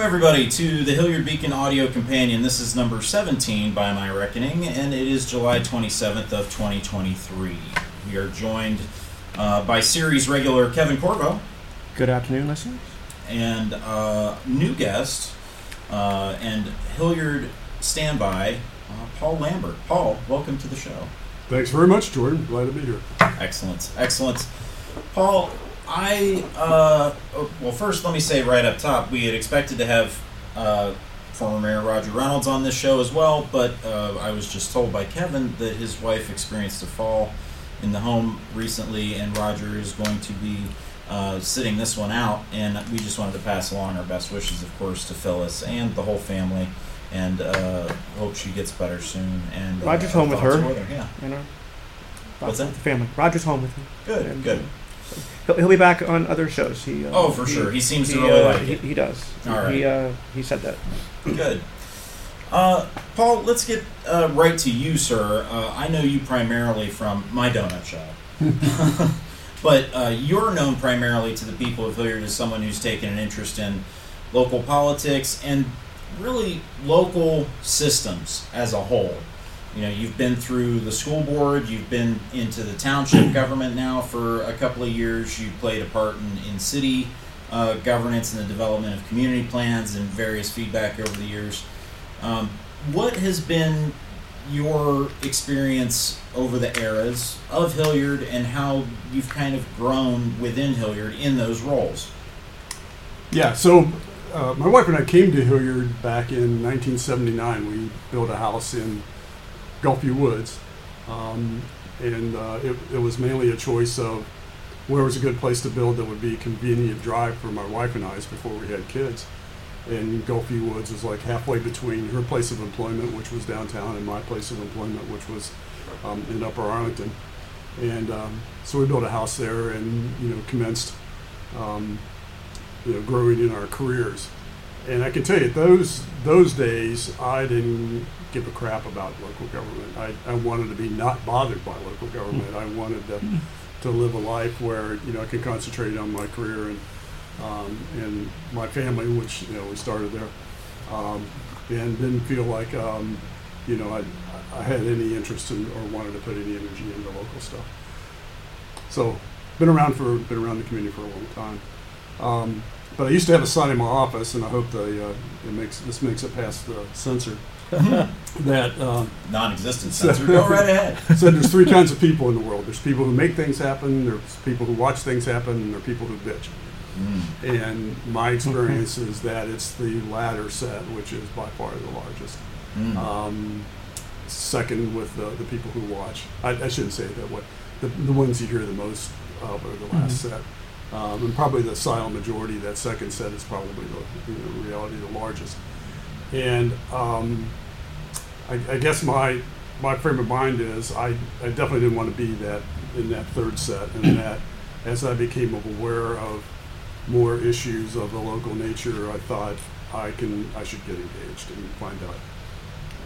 Welcome, everybody, to the Hilliard Beacon Audio Companion. This is number 17 by my reckoning, and it is July 27th of 2023. We are joined uh, by series regular Kevin Corvo Good afternoon, listeners. and uh, new guest uh, and Hilliard standby, uh, Paul Lambert. Paul, welcome to the show. Thanks very much, Jordan. Glad to be here. Excellent, excellent. Paul, I uh, oh, well, first let me say right up top, we had expected to have uh, former Mayor Roger Reynolds on this show as well, but uh, I was just told by Kevin that his wife experienced a fall in the home recently, and Roger is going to be uh, sitting this one out, and we just wanted to pass along our best wishes, of course, to Phyllis and the whole family. And uh, hope she gets better soon. And uh, Roger's home with her. with Yeah, You know, What's that? The family. Roger's home with him. good, And, good. Uh, He'll, he'll be back on other shows. He. Uh, Oh, for sure. He seems to really uh, like he, it. he does. All right. He uh, he said that. Good. Uh, Paul, let's get uh, right to you, sir. Uh, I know you primarily from my donut shop. but uh, you're known primarily to the people of Hilliard as someone who's taken an interest in local politics and really local systems as a whole. You know, you've been through the school board, you've been into the township government now for a couple of years, you played a part in, in city uh, governance and the development of community plans and various feedback over the years. Um, what has been your experience over the eras of Hilliard and how you've kind of grown within Hilliard in those roles? Yeah, so uh, my wife and I came to Hilliard back in 1979. We built a house in Gulfview Woods, um, and uh, it, it was mainly a choice of where was a good place to build that would be a convenient drive for my wife and I before we had kids. And Gulfview Woods was like halfway between her place of employment, which was downtown, and my place of employment, which was um, in Upper Arlington. And um, so we built a house there, and you know commenced um, you know, growing in our careers. And I can tell you, those those days, I didn't give a crap about local government. I, I wanted to be not bothered by local government. I wanted to, to live a life where you know I could concentrate on my career and um, and my family, which you know we started there, um, and didn't feel like um, you know I, I had any interest in or wanted to put any energy into local stuff. So been around for been around the community for a long time. Um, but I used to have a sign in my office, and I hope they, uh, it makes this makes it past the censor. that um, Non-existent censor. Go right ahead. said there's three kinds of people in the world. There's people who make things happen. There's people who watch things happen, and there are people who bitch. Mm. And my experience is that it's the latter set, which is by far the largest. Mm. Um, second with the, the people who watch. I, I shouldn't say it that way. The, the ones you hear the most of are the last set. Um, and probably the silent majority, that second set is probably the, reality the largest. And um, I, I guess my my frame of mind is I, I definitely didn't want to be that in that third set and that as I became aware of more issues of a local nature, I thought I can I should get engaged and find out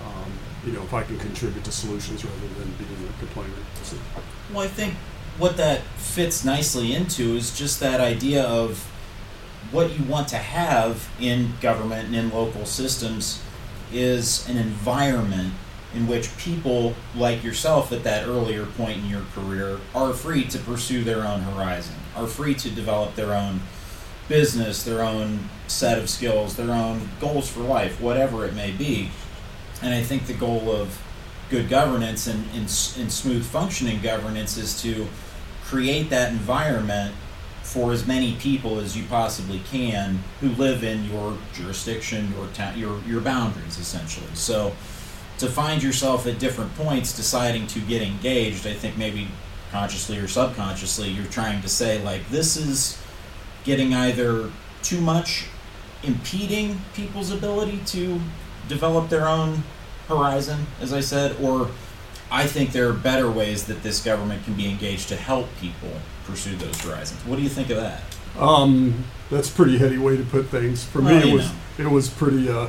um, you know if I can contribute to solutions rather than being a complainer. So, Well, I think what that fits nicely into is just that idea of what you want to have in government and in local systems is an environment in which people like yourself at that earlier point in your career are free to pursue their own horizon, are free to develop their own business, their own set of skills, their own goals for life, whatever it may be. And I think the goal of good governance and, and, and smooth functioning governance is to create that environment for as many people as you possibly can who live in your jurisdiction, your town, your your boundaries, essentially. So, to find yourself at different points deciding to get engaged, I think maybe consciously or subconsciously, you're trying to say like this is getting either too much impeding people's ability to develop their own horizon, as I said, or I think there are better ways that this government can be engaged to help people pursue those horizons. What do you think of that? um, that's a pretty heady way to put things. For Well, me, it was it was pretty uh,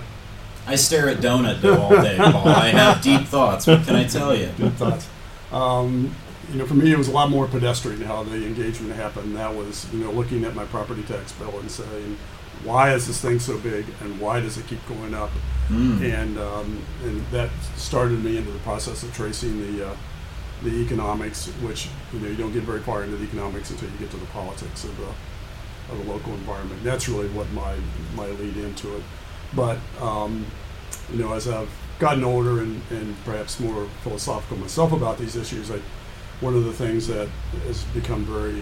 I stare at donut dough all day, Paul. I have deep thoughts. What can I tell you? Deep thoughts. Um, you know, for me, it was a lot more pedestrian how the engagement happened. That was, you know, looking at my property tax bill and saying, why is this thing so big and why does it keep going up? Mm. And um, and that started me into the process of tracing the uh, the economics, which you know you don't get very far into the economics until you get to the politics of the of the local environment. That's really what my my lead into it. But um, you know, as I've gotten older and, and perhaps more philosophical myself about these issues, I, one of the things that has become very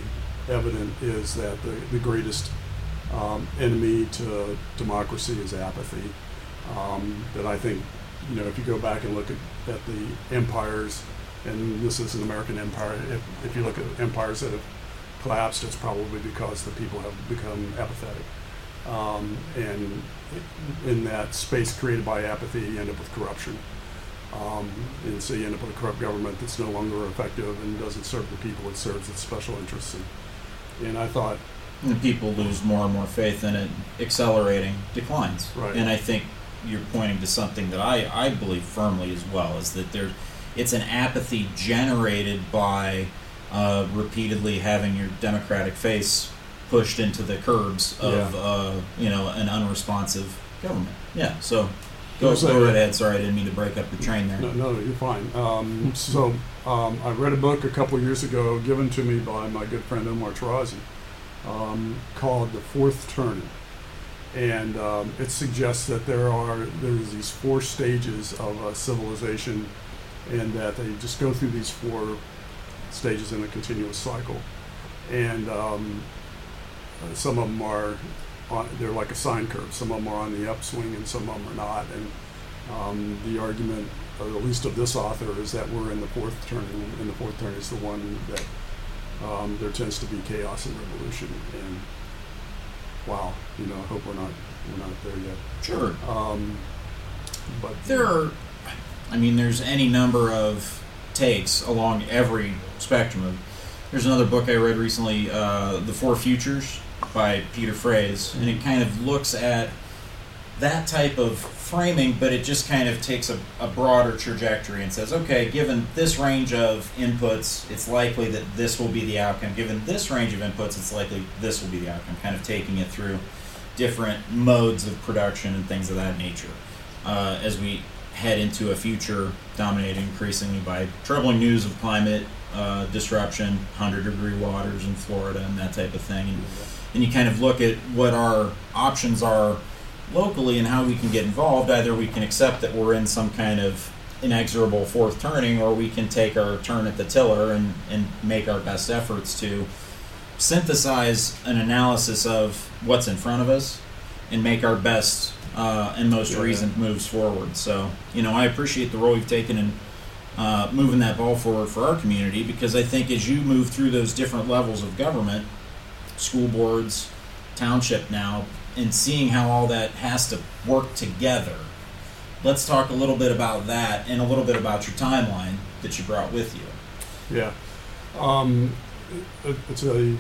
evident is that the, the greatest um, enemy to democracy is apathy. Um, that I think, you know, if you go back and look at, at the empires, and this is an American empire, if, if you look at empires that have collapsed, it's probably because the people have become apathetic. Um, and in that space created by apathy, you end up with corruption. Um, and so you end up with a corrupt government that's no longer effective and doesn't serve the people, it serves its special interests. And, and I thought, And people lose more and more faith in it, accelerating declines. Right. And I think you're pointing to something that I, I believe firmly as well is that there, it's an apathy generated by uh, repeatedly having your democratic face pushed into the curbs of Yeah. uh, you know an unresponsive government. Yeah. So go, go right ahead. Sorry, I didn't mean to break up your train there. No, no, you're fine. Um, so um, I read a book a couple of years ago given to me by my good friend Omar Tarazi um, called The Fourth Turning. And um, it suggests that there are there's these four stages of a civilization, and that they just go through these four stages in a continuous cycle. And um, uh, some of them are on, they're like a sine curve. Some of them are on the upswing, and some of them are not. And um, the argument, or at least of this author, is that we're in the fourth turning, and the fourth turn is the one that um, there tends to be chaos and revolution. And wow, you know, I hope we're not we're not there yet. Sure. Um, but There are, I mean, there's any number of takes along every spectrum. Of, there's another book I read recently, uh, The Four Futures by Peter Frase, and it kind of looks at that type of framing, but it just kind of takes a, a broader trajectory and says, okay, given this range of inputs, it's likely that this will be the outcome. Given this range of inputs, it's likely this will be the outcome. Kind of taking it through different modes of production and things of that nature uh, as we head into a future dominated increasingly by troubling news of climate uh, disruption, 100 degree waters in Florida, and that type of thing. And, and you kind of look at what our options are locally and how we can get involved. Either we can accept that we're in some kind of inexorable fourth turning, or we can take our turn at the tiller and, and make our best efforts to synthesize an analysis of what's in front of us and make our best uh, and most Yeah. reasoned moves forward. So, you know, I appreciate the role you've taken in uh, moving that ball forward for our community because I think as you move through those different levels of government, school boards, township now, and seeing how all that has to work together, let's talk a little bit about that and a little bit about your timeline that you brought with you. Yeah. Um, it, it's a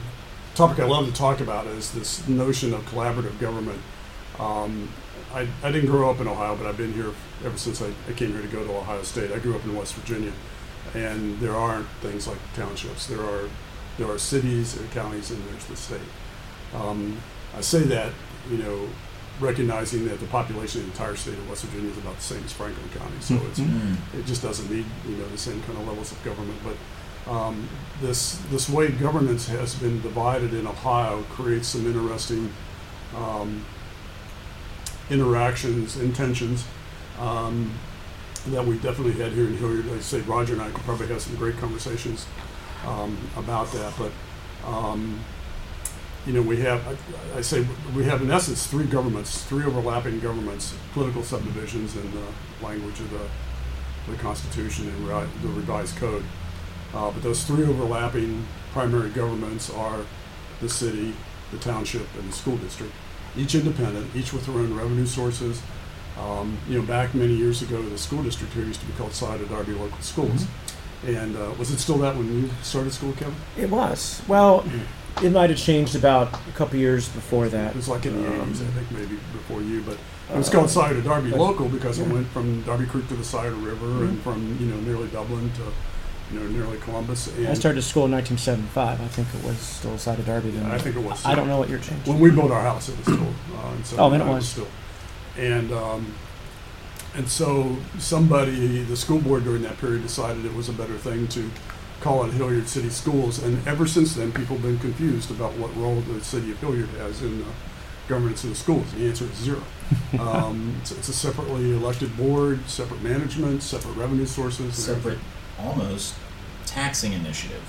topic I love to talk about is this notion of collaborative government. Um, I, I didn't grow up in Ohio, but I've been here ever since I, I came here to go to Ohio State. I grew up in West Virginia, and there aren't things like townships. There are there are cities and counties, and there's the state. Um, I say that, you know, recognizing that the population of the entire state of West Virginia is about the same as Franklin County, so it's Mm. it just doesn't need you know the same kind of levels of government. But um, this this way governance has been divided in Ohio creates some interesting um, interactions, intentions um, that we definitely had here in Hilliard. I say Roger and I could probably have some great conversations um, about that, but. You know, we have, I, I say, we have in essence three governments, three overlapping governments, political subdivisions in the language of the, the Constitution and ri- the revised code. Uh, but those three overlapping primary governments are the city, the township, and the school district, each independent, each with their own revenue sources. Um, you know, back many years ago, the school district here used to be called Scioto Darby Local Schools. And uh, was it still that when you started school, Kevin? It was. Well, it might have changed about a couple years before that. It was like in the Um, 80s, I think, maybe before you, but it was uh, called Scioto Darby but- Local because it yeah. went from Darby Creek to the Scioto River and Mhm. from, you know, nearly Dublin to, you know, nearly Columbus. And I started school in 1975. I think it was still Scioto Darby then. I think it was. I don't know what year changed. When we built our house, it was still. Uh, in Oh, then it 79, was. still. And um, and so somebody, the school board during that period, decided it was a better thing to call it Hilliard City Schools. And ever since then, people have been confused about what role the city of Hilliard has in the governance of the schools. The answer is zero. um, it's, it's a separately elected board, separate management, separate revenue sources. and separate, almost taxing initiative,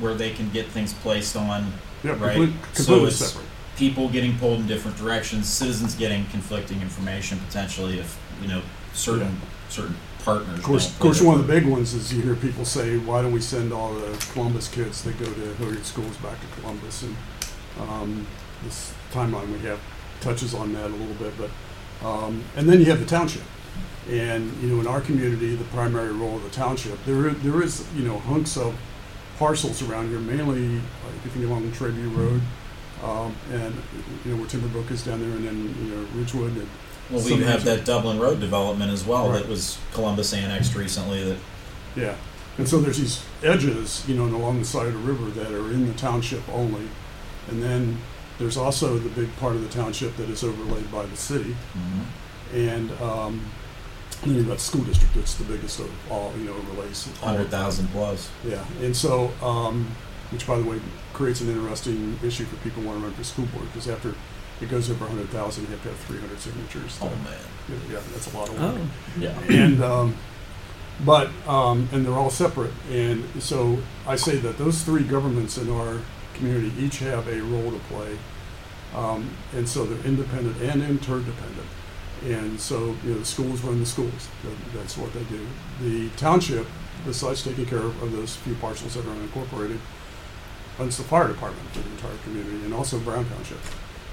where they can get things placed on Yeah, right. complete, So completely it's- separate. people getting pulled in different directions, citizens getting conflicting information potentially if you know certain certain partners. Of course, of course, one of the big ones is you hear people say, "Why don't we send all the Columbus kids that go to Hilliard schools back to Columbus?" And um, this timeline we have touches on that a little bit, but um, and then you have the township, and you know, in our community, the primary role of the township, there there is you know hunks of parcels around here, mainly like if you think along the Trabue Road, um, and you know where Timberbrook is down there, and then you know Ridgewood and Well, we have that Dublin Road development as well Right. that was Columbus annexed recently. That Yeah, and so there's these edges, you know, along the side of the river that are in the township only, and then there's also the big part of the township that is overlaid by the city, and um, then you've got the school district. That's the biggest of all, you know, overlays. hundred thousand plus. Yeah, and so, um, which by the way creates an interesting issue for people who want to run for school board because after it goes over 100,000, you have to have 300 signatures. Oh man, yeah, that's a lot of work. Oh, yeah. and um, but um, and they're all separate. And so i say that those three governments in our community each have a role to play. Um, and so they're independent and interdependent. And so you know the schools run the schools. That's what they do. The township besides taking care of, of those few parcels that are unincorporated runs the fire department for the entire community and also brown township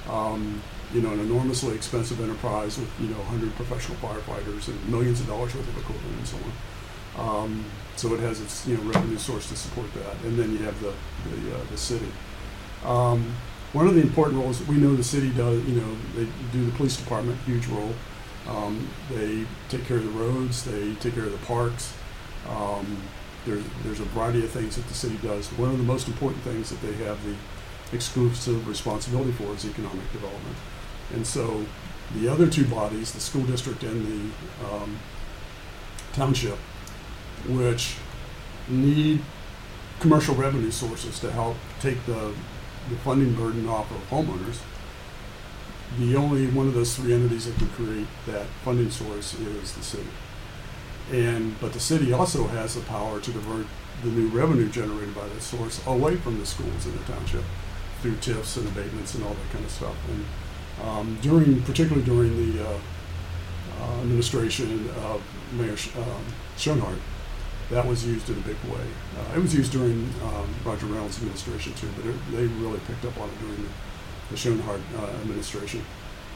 um, you know, an enormously expensive enterprise with, you know, 100 professional firefighters and millions of dollars worth of equipment and so on. Um, so it has its, you know, revenue source to support that. And then you have the, the, uh, the city. Um, one of the important roles, we know the city does, you know, they do the police department, huge role. Um, they take care of the roads, they take care of the parks. Um, there's, there's a variety of things that the city does. One of the most important things that they have the exclusive responsibility for is economic development. And so the other two bodies, the school district and the um, township, which need commercial revenue sources to help take the, the funding burden off of homeowners, the only one of those three entities that can create that funding source is the city. And but the city also has the power to divert the new revenue generated by that source away from the schools in the township through TIFs and abatements and all that kind of stuff. And um, during, particularly during the uh, uh, administration of Mayor Sh- um, Schonhardt, that was used in a big way. Uh, it was used during um, Roger Reynolds' administration too, but it, they really picked up on it during the, the Schonhardt uh, administration.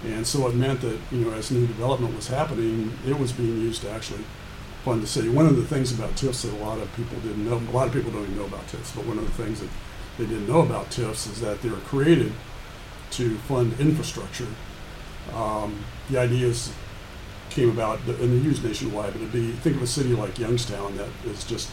And so it meant that, you know, as new development was happening, it was being used to actually fund the city. One of the things about TIFs that a lot of people didn't know, a lot of people don't even know about TIFs, but one of the things that they didn't know about TIFs is that they were created to fund infrastructure. Um, the ideas came about, and they're used nationwide, but it'd be, think of a city like Youngstown that is just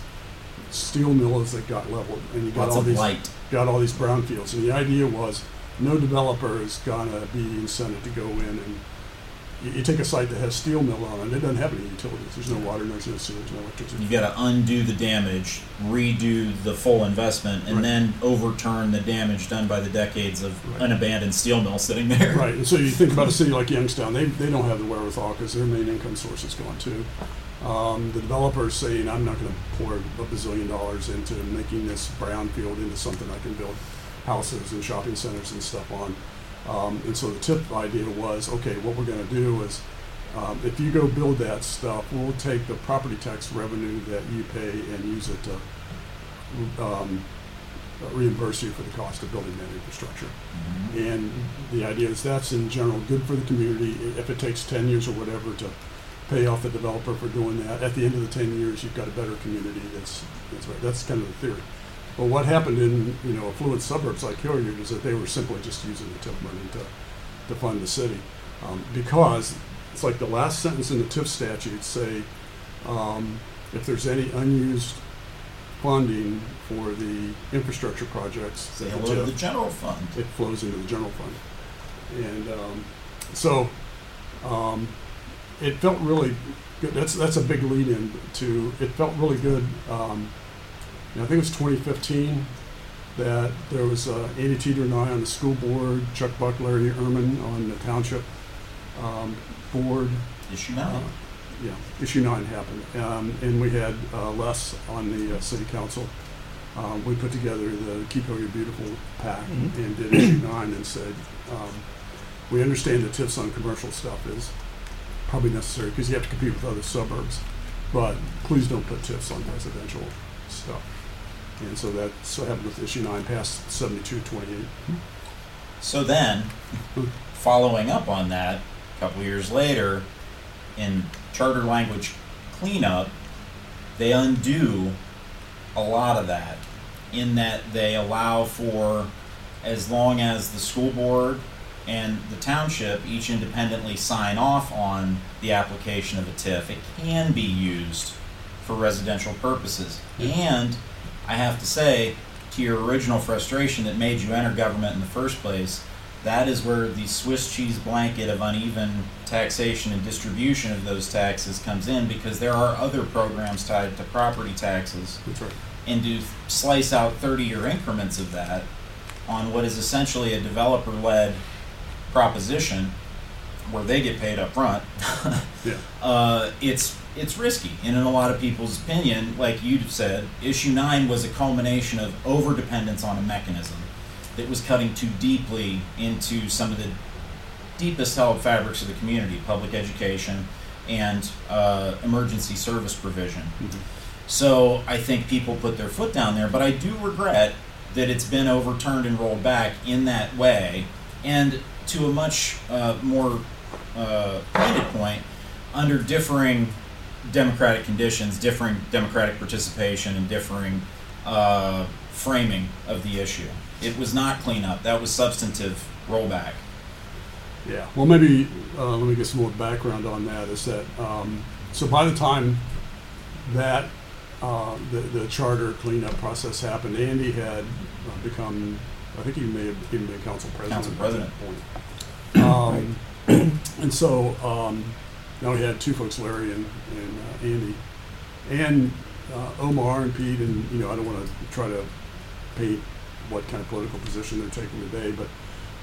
steel mills that got leveled, and you got Lots all these light. got all these brownfields. And the idea was no developer is gonna be incented to go in and you, you take a site that has steel mill on it, it doesn't have any utilities. There's no water, there's no sewage, no electricity. You got to undo the damage, redo the full investment, and Right. then overturn the damage done by the decades of Right. an abandoned steel mill sitting there. Right, and so you think about a city like Youngstown, they, they don't have the wherewithal because their main income source is gone too. Um, the developer's saying, I'm not gonna pour a bazillion dollars into making this brownfield into something I can build houses and shopping centers and stuff on. Um, and so the TIF idea was, okay, what we're gonna do is, um, if you go build that stuff, we'll take the property tax revenue that you pay and use it to, um, reimburse you for the cost of building that infrastructure. Mhm. And the idea is that's in general good for the community. If it takes ten years or whatever to pay off the developer for doing that, at the end of the ten years, you've got a better community. That's, that's right. That's kind of the theory. But what happened in, you know, affluent suburbs like Hilliard is that they were simply just using the TIF money to, to fund the city. Um, because it's like the last sentence in the TIF statute say, um, if there's any unused funding for the infrastructure projects. Say that the hello to TIF the general fund. it flows into the general fund. And um, so um, it felt really good. That's that's a big lead in to. It felt really good. Um, I think it was 2015 that there was uh, Andy Teater and I on the school board, Chuck Buck, Larry Ehrman on the township um, board. Issue Uh, nine. yeah, issue nine happened, um, and we had uh, Les on the uh, city council. Um, we put together the Keep Hilliard Beautiful pack Mhm. and did issue nine and said, um, we understand the TIFs on commercial stuff is probably necessary because you have to compete with other suburbs, but please don't put TIFs on residential stuff. And so that so happened with issue nine, passed 7228. So then, following up on that, a couple years later, in charter language cleanup, they undo a lot of that in that they allow for as long as the school board and the township each independently sign off on the application of a TIF, it can be used for residential purposes. And I have to say, to your original frustration that made you enter government in the first place, that is where the Swiss cheese blanket of uneven taxation and distribution of those taxes comes in because there are other programs tied to property taxes. Right. And to slice out 30 year increments of that on what is essentially a developer led proposition where they get paid up front, Yeah. uh, it's it's risky. And in a lot of people's opinion, like you said, issue nine was a culmination of over dependence on a mechanism that was cutting too deeply into some of the deepest held fabrics of the community, public education and uh, emergency service provision. Mhm. So I think people put their foot down there, but I do regret that it's been overturned and rolled back in that way, and to a much uh, more uh, pointed point, under differing democratic conditions, differing democratic participation, and differing uh, framing of the issue. It was not cleanup; that was substantive rollback. Yeah. Well, maybe uh, let me get some more background on that. Is that um, so? By the time that uh, the the charter cleanup process happened, Andy had uh, become, I think he may have even been council president. Council at president. that point. Um, and so um, now we had two folks, Larry and, and uh, Andy, and uh, Omar and Pete, and you know I don't want to try to paint what kind of political position they're taking today, but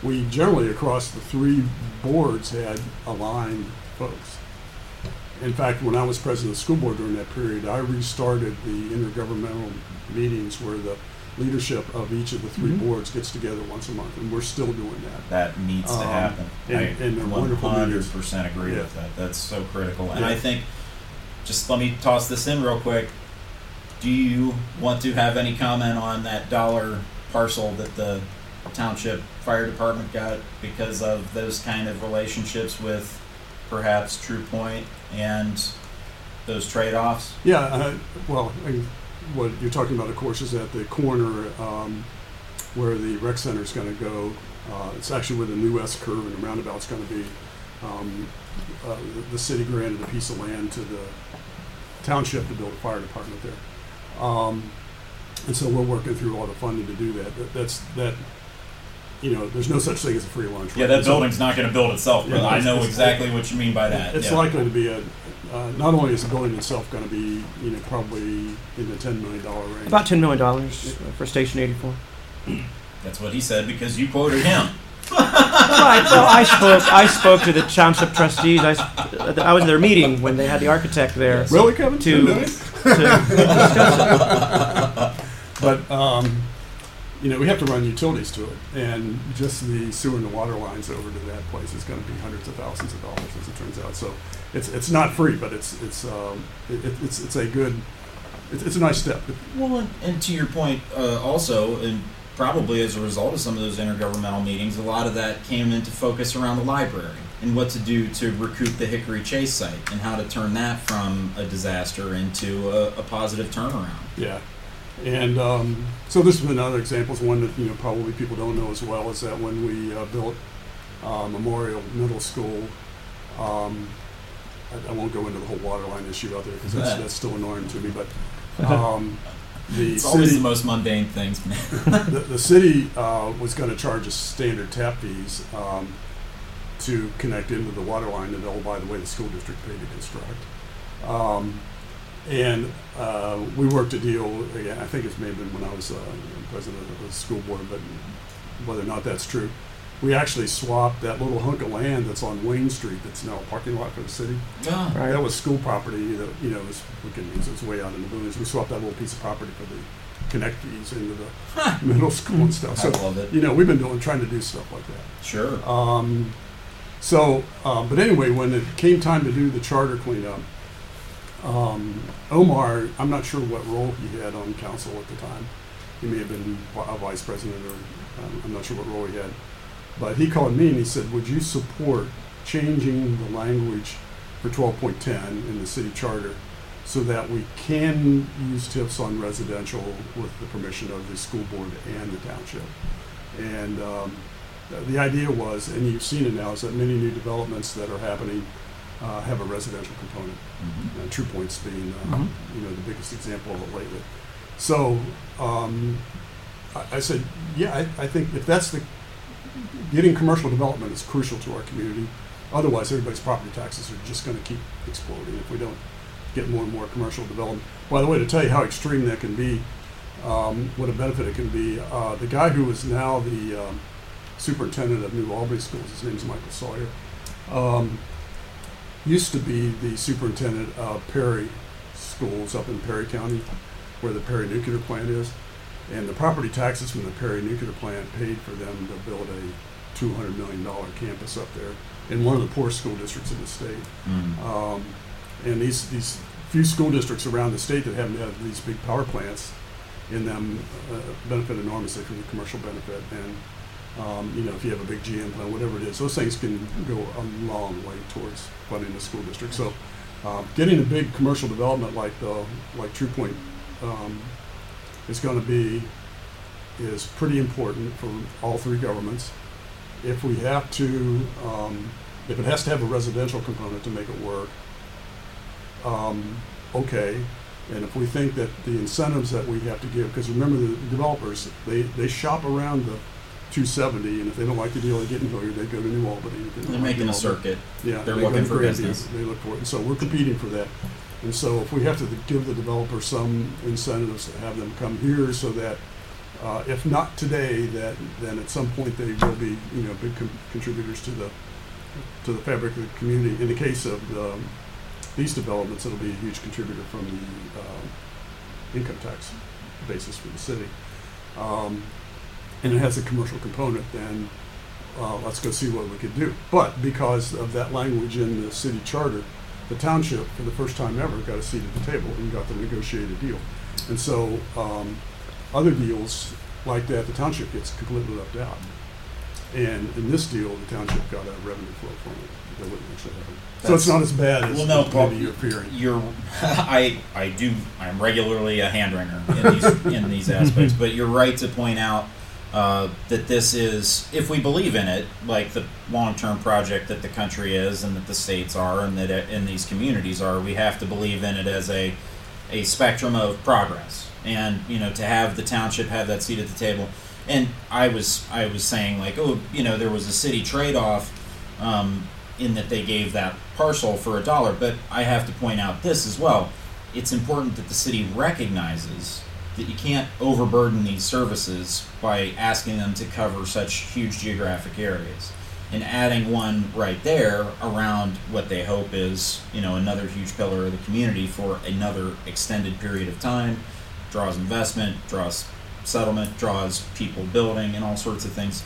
we generally across the three boards had aligned folks. In fact, when I was president of the school board during that period, I restarted the intergovernmental meetings where the leadership of each of the 3 Mhm. boards gets together once a month, and we're still doing that. That needs to Um, happen. and- I and they're wonderful meetings. 100% agree Yeah. with that. That's so critical. And Yeah. I think, just let me toss this in real quick. Do you want to have any comment on that dollar parcel that the township fire department got because of those kind of relationships with perhaps True Point and those trade offs? Yeah, uh, well, I, what you're talking about, of course, is at the corner um, where the rec center is going to go. Uh, it's actually where the new S curve and the roundabout is going to be. Um, uh, the, city granted a piece of land to the township to build a fire department there, um, and so we're working through all the funding to do that. that that's that. You know, there's no such thing as a free lunch. Yeah, right? that So- building's not going to build itself, but Yeah, I know exactly what you mean by that. It's yeah. likely to be a, uh, not only is the building itself going to be, you know, probably in the ten million dollar range. About ten million dollars for Station 84. That's what he said because you quoted him. right. Well, I spoke. I spoke to the township trustees. I was in their meeting when they had the architect there Really, Kevin? to, to discuss it. But, um, you know, we have to run utilities to it, and just the sewer and the water lines over to that place is going to be hundreds of thousands of dollars, as it turns out. So it's it's not free, but it's it's um, it, it- it's it's a good, it's, it's a nice step. Well, and, and to your point, uh, also, and probably as a result of some of those intergovernmental meetings, a lot of that came into focus around the library and what to do to recoup the Hickory Chase site and how to turn that from a disaster into a, a positive turnaround. Yeah. And um, so this is another example, is one that you know probably people don't know as well, is that when we uh, built uh, Memorial Middle School, um, I, I won't go into the whole water line issue out there because that's, that's still annoying to me, but um, the It's always the most mundane things, man. the, the city uh, was going to charge us standard tap fees um, to connect into the water line that, oh, by the way, the school district paid to construct. Um, and uh, we worked a deal, again, I think it's maybe been when I was uh, president of the school board, but whether or not that's true. We actually swapped that little hunk of land that's on Wayne Street that's now a parking lot for the city. Ah, Right. That was school property that, you know, was, we can use, it's way out in the boonies. We swapped that little piece of property for the connect fees into the middle school and stuff. So I So, love it. you know, we've been doing, trying to do stuff like that. Sure. Um, so, um, but anyway, when it came time to do the charter cleanup, um, Omar, I'm not sure what role he had on council at the time. He may have been a vice president or um, I'm not sure what role he had. But he called me and he said, Would you support changing the language for 12.10 in the city charter so that we can use TIFs on residential with the permission of the school board and the township? And um, the- idea was, and you've seen it now, is that many new developments that are happening uh, have a residential component. Mhm. Uh, True Points being, uh, Mhm. you know, the biggest example of it lately. So um, I, I said, yeah, I, I think if that's the getting commercial development is crucial to our community. Otherwise, everybody's property taxes are just going to keep exploding if we don't get more and more commercial development. By the way, to tell you how extreme that can be, um, what a benefit it can be, uh, the guy who is now the um, superintendent of New Albany Schools, his name is Michael Sawyers, um, used to be the superintendent of Perry Schools up in Perry County, where the Perry nuclear plant is. And the property taxes from the Perry nuclear plant paid for them to build a $200 million campus up there in one of the poorest school districts in the state. Mm. Um, and these, these few school districts around the state that happen to have these big power plants in them uh, benefit enormously from the commercial benefit. And, um, you know, if you have a big GM plant, whatever it is, those things can go a long way towards funding the school district. So um, getting a big commercial development like the, like True Point um, is going to be, is pretty important for all three governments. If we have to, um, if it has to have a residential component to make it work, um, okay. And if we think that the incentives that we have to give, because remember the developers, they, they shop around the 270, and if they don't like the deal they get in Hilliard, they go to New Albany. They They're like making a circuit. yeah, They're they looking for business. They look for it, and so we're competing for that. And so if we have to give the developer some incentives to have them come here, so that uh, if not today, that then at some point they will be, you know, big con- contributors to the to the fabric of the community. In the case of the, these developments, it'll be a huge contributor from the uh, income tax basis for the city. Um, and it has a commercial component, then uh, let's go see what we could do. But because of that language in the city charter, the township, for the first time ever, got a seat at the table and got the negotiated deal. And so, um, other deals like that, the township gets completely left out. And in this deal, the township got a revenue flow from it that wouldn't actually happen. So it's not as bad as Well, no, as Paul, maybe you're fearing. You're, I, I do, I'm regularly a hand wringer in these, in these aspects, but you're right to point out uh, that this is, if we believe in it, like the long-term project that the country is, and that the states are, and that in these communities are, we have to believe in it as a, a spectrum of progress, and you know, to have the township have that seat at the table. And I was, I was saying like, oh, you know, there was a city trade-off. Um, in that they gave that parcel for a dollar. But I have to point out this as well. It's important that the city recognizes that you can't overburden these services by asking them to cover such huge geographic areas. And adding one right there around what they hope is, you know, another huge pillar of the community for another extended period of time draws investment, draws settlement, draws people building, and all sorts of things.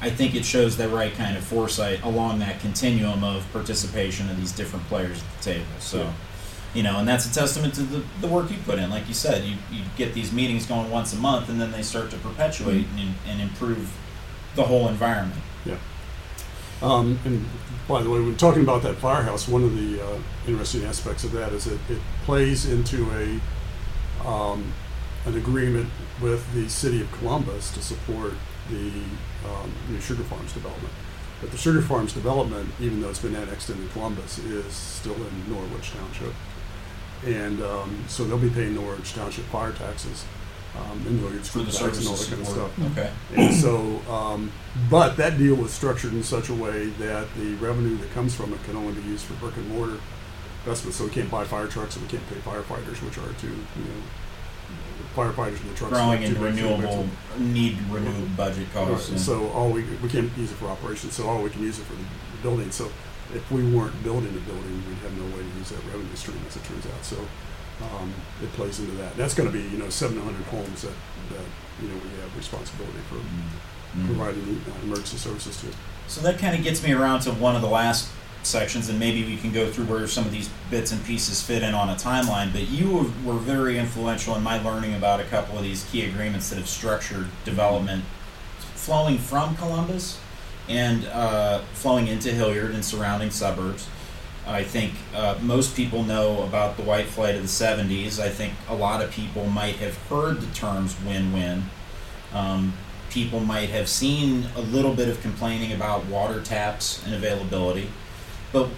I think it shows the right kind of foresight along that continuum of participation of these different players at the table. So, Yeah. You know, and that's a testament to the, the work you put in. Like you said, you, you get these meetings going once a month, and then they start to perpetuate and, and improve the whole environment. Yeah. Um, and by the way, when talking about that firehouse, one of the uh, interesting aspects of that is that it plays into a um, an agreement with the city of Columbus to support the um, new sugar farms development. But the sugar farms development, even though it's been annexed into Columbus, is still in Norwich Township, and um, so they'll be paying Norwich Township fire taxes. um, and Hilliard's For the and all that kind of support. stuff. Okay. And so, um, but that deal was structured in such a way that the revenue that comes from it can only be used for brick and mortar investments. So we can't buy fire trucks and we can't pay firefighters, which are two, you know, firefighters and the trucks. Growing are in two big renewable, need renewed budget Right, costs. and- So all we, we can't use it for operations, so all we can use it for the building. So if we weren't building a building, we'd have no way to use that revenue stream, as it turns out. So um, it plays into that. That's going to be, you know, 700 homes that, that, you know, we have responsibility for Mhm. providing uh, emergency services to. So that kind of gets me around to one of the last sections, and maybe we can go through where some of these bits and pieces fit in on a timeline. But you were, were very influential in my learning about a couple of these key agreements that have structured development flowing from Columbus and uh, flowing into Hilliard and surrounding suburbs. I think uh, most people know about the white flight of the 70s. I think a lot of people might have heard the terms win win. Um, people might have seen a little bit of complaining about water taps and availability. But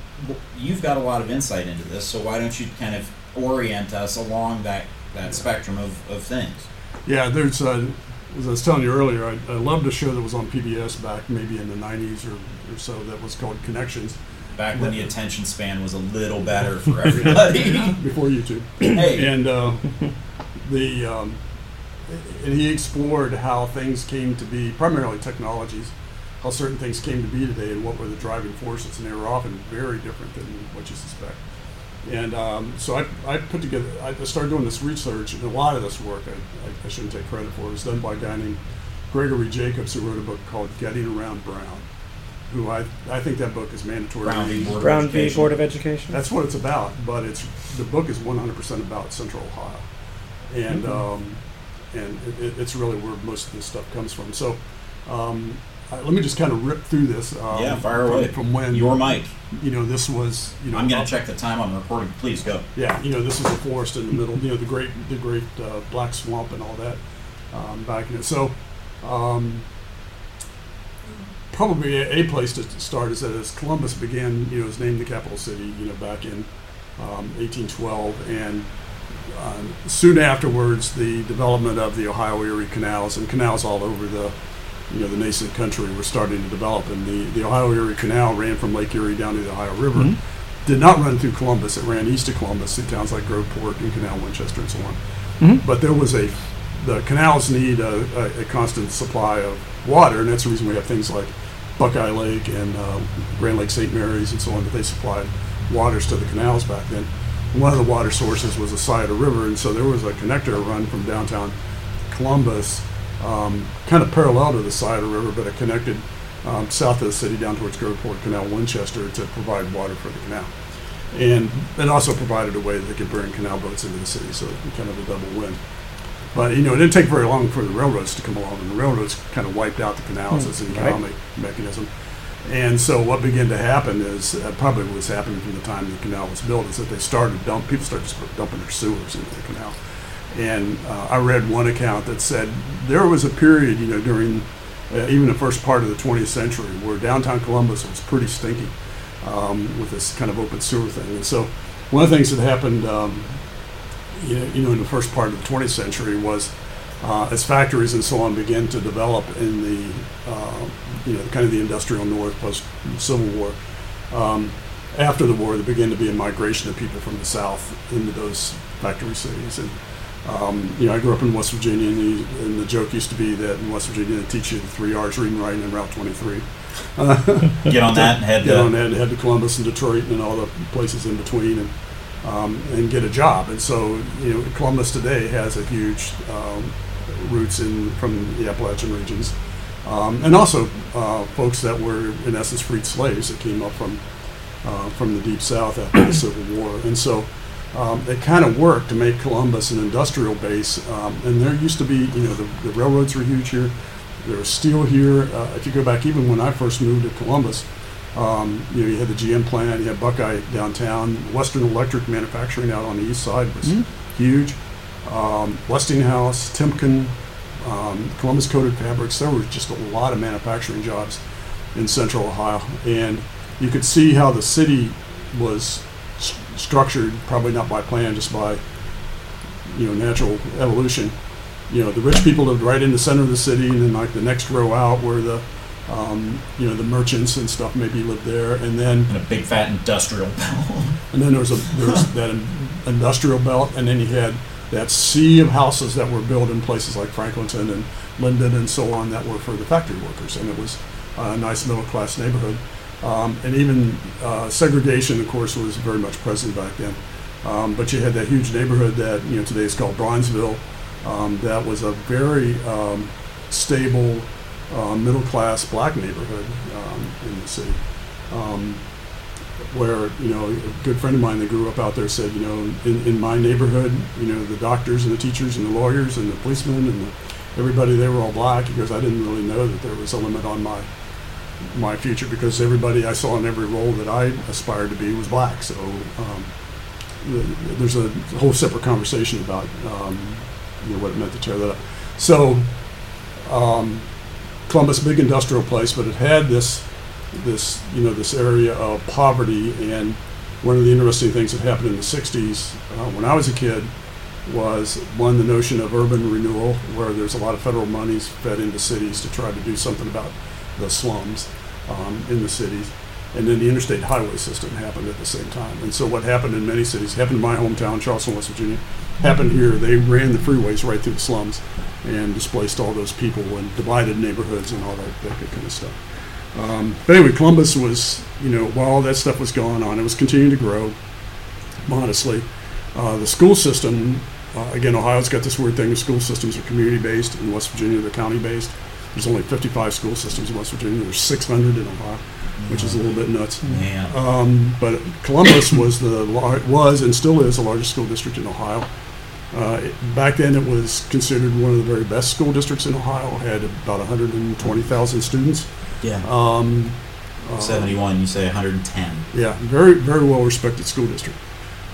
you've got a lot of insight into this, so why don't you kind of orient us along that, that spectrum of, of things? Yeah, there's, uh, as I was telling you earlier, I, I loved a show that was on PBS back maybe in the 90s or, or so that was called Connections Back when the attention span was a little better for everybody. before YouTube. hey, and uh, the um, and he explored how things came to be, primarily technologies, how certain things came to be today, and what were the driving forces, and they were often very different than what you suspect. And um, so I, I put together, I started doing this research, and a lot of this work I, I, I shouldn't take credit for. It was done by a guy named Gregory Jacobs, who wrote a book called Getting Around Brown. Who I, I think that book is mandatory. Brown v. Board of v. Education. Board of Education. That's what it's about, but it's the book is 100% about Central Ohio, and Mhm. um, and it, it- it's really where most of this stuff comes from. So, um, I, let me just kind of rip through this. Um, Yeah, fire from, away. From when Your mic. you know this was you know I'm going to check the time on the recording. Please go. Yeah, you know this is a forest in the middle. You know the great the great uh, black swamp and all that um, back in it. So. Um, probably a, a place to start is that as Columbus began, you know, was named the capital city, you know, back in um, 1812, and um, soon afterwards, the development of the Ohio Erie canals and canals all over the, you know, the nascent country were starting to develop, and the, the Ohio Erie Canal ran from Lake Erie down to the Ohio River. Mhm. Did not run through Columbus; it ran east of Columbus through towns like Groveport and Canal Winchester and so on. Mhm. But there was a, the canals need a, a, a constant supply of water, and that's the reason we have things like Buckeye Lake and uh, Grand Lake St. Mary's and so on, that they supplied waters to the canals back then. One of the water sources was the Scioto River, and so there was a connector run from downtown Columbus, um, kind of parallel to the Scioto River, but it connected um, south of the city down towards Groveport Canal, Winchester, to provide water for the canal. And it also provided a way that they could bring canal boats into the city, so kind of a double win. But you know, it didn't take very long for the railroads to come along, and the railroads kind of wiped out the canals Hmm, as an right. economic mechanism. And so what began to happen is uh, probably what was happening from the time the canal was built is that they started dump people started dumping their sewers into the canal. And uh, I read one account that said there was a period, you know, during uh, even the first part of the 20th century where downtown Columbus was pretty stinky um, with this kind of open sewer thing. And so one of the things that happened, um, you, know, you know, in the first part of the 20th century was uh, as factories and so on began to develop in the, uh, you know, kind of the industrial north post Civil War. Um, after the war, there began to be a migration of people from the south into those factory cities. And um, you know, I grew up in West Virginia, and the, and the joke used to be that in West Virginia they teach you the three R's: reading, writing, and Route 23. Get on that and head get on to. that, head to Columbus and Detroit and all the places in between, and um, and get a job. And so, you know, Columbus today has a huge um, roots in from the Appalachian regions, um, and also uh, folks that were in essence freed slaves that came up from uh, from the deep south after the Civil War. And so. Um, it kind of worked to make Columbus an industrial base, um, and there used to be, you know, the, the railroads were huge here. There was steel here. Uh, if you go back, even when I first moved to Columbus, um, you know, you had the GM plant, you had Buckeye downtown, Western Electric manufacturing out on the east side was Mhm. huge. Um, Westinghouse, Timken, um, Columbus Coated Fabrics. There were just a lot of manufacturing jobs in Central Ohio, and you could see how the city was structured, probably not by plan, just by you know natural evolution. you know, the rich people lived right in the center of the city, and then like the next row out where the, um, you know, the merchants and stuff maybe lived there, and then And a big fat industrial belt. and then there was a there was that industrial belt, and then you had that sea of houses that were built in places like Franklinton and Linden and so on that were for the factory workers, and it was a nice middle class neighborhood. Um, and even uh, segregation, of course, was very much present back then. Um, but you had that huge neighborhood that you know today is called Bronzeville. Um, that was a very um, stable, uh, middle class black neighborhood um, in the city. Um, where you know a good friend of mine that grew up out there said, you know, in, in my neighborhood, you know, the doctors and the teachers and the lawyers and the policemen and the, everybody they were all black. He goes, I didn't really know that there was a limit on my my future because everybody I saw in every role that I aspired to be was black. So um, th- there's a whole separate conversation about um, you know what it meant to tear that up. So um, Columbus, big industrial place, but it had this this you know this area of poverty and one of the interesting things that happened in the 60s uh, when i was a kid was one the notion of urban renewal where there's a lot of federal monies fed into cities to try to do something about the slums um, in the cities and then the interstate highway system happened at the same time and so what happened in many cities happened in my hometown charleston west virginia happened here they ran the freeways right through the slums and displaced all those people and divided neighborhoods and all that, that kind of stuff um, but anyway, Columbus was, you know, while all that stuff was going on, it was continuing to grow modestly. Uh, the school system, uh, again, Ohio's got this weird thing: the school systems are community-based. In West Virginia, they're county-based. There's only 55 school systems in West Virginia. There's 600 in Ohio, which is a little bit nuts. Yeah. Um, but Columbus was the lar- was and still is the largest school district in Ohio. Uh, it- back then, it was considered one of the very best school districts in Ohio. Had about 120,000 students. Yeah. Um, uh, 71, you say 110. yeah, very very well respected school district.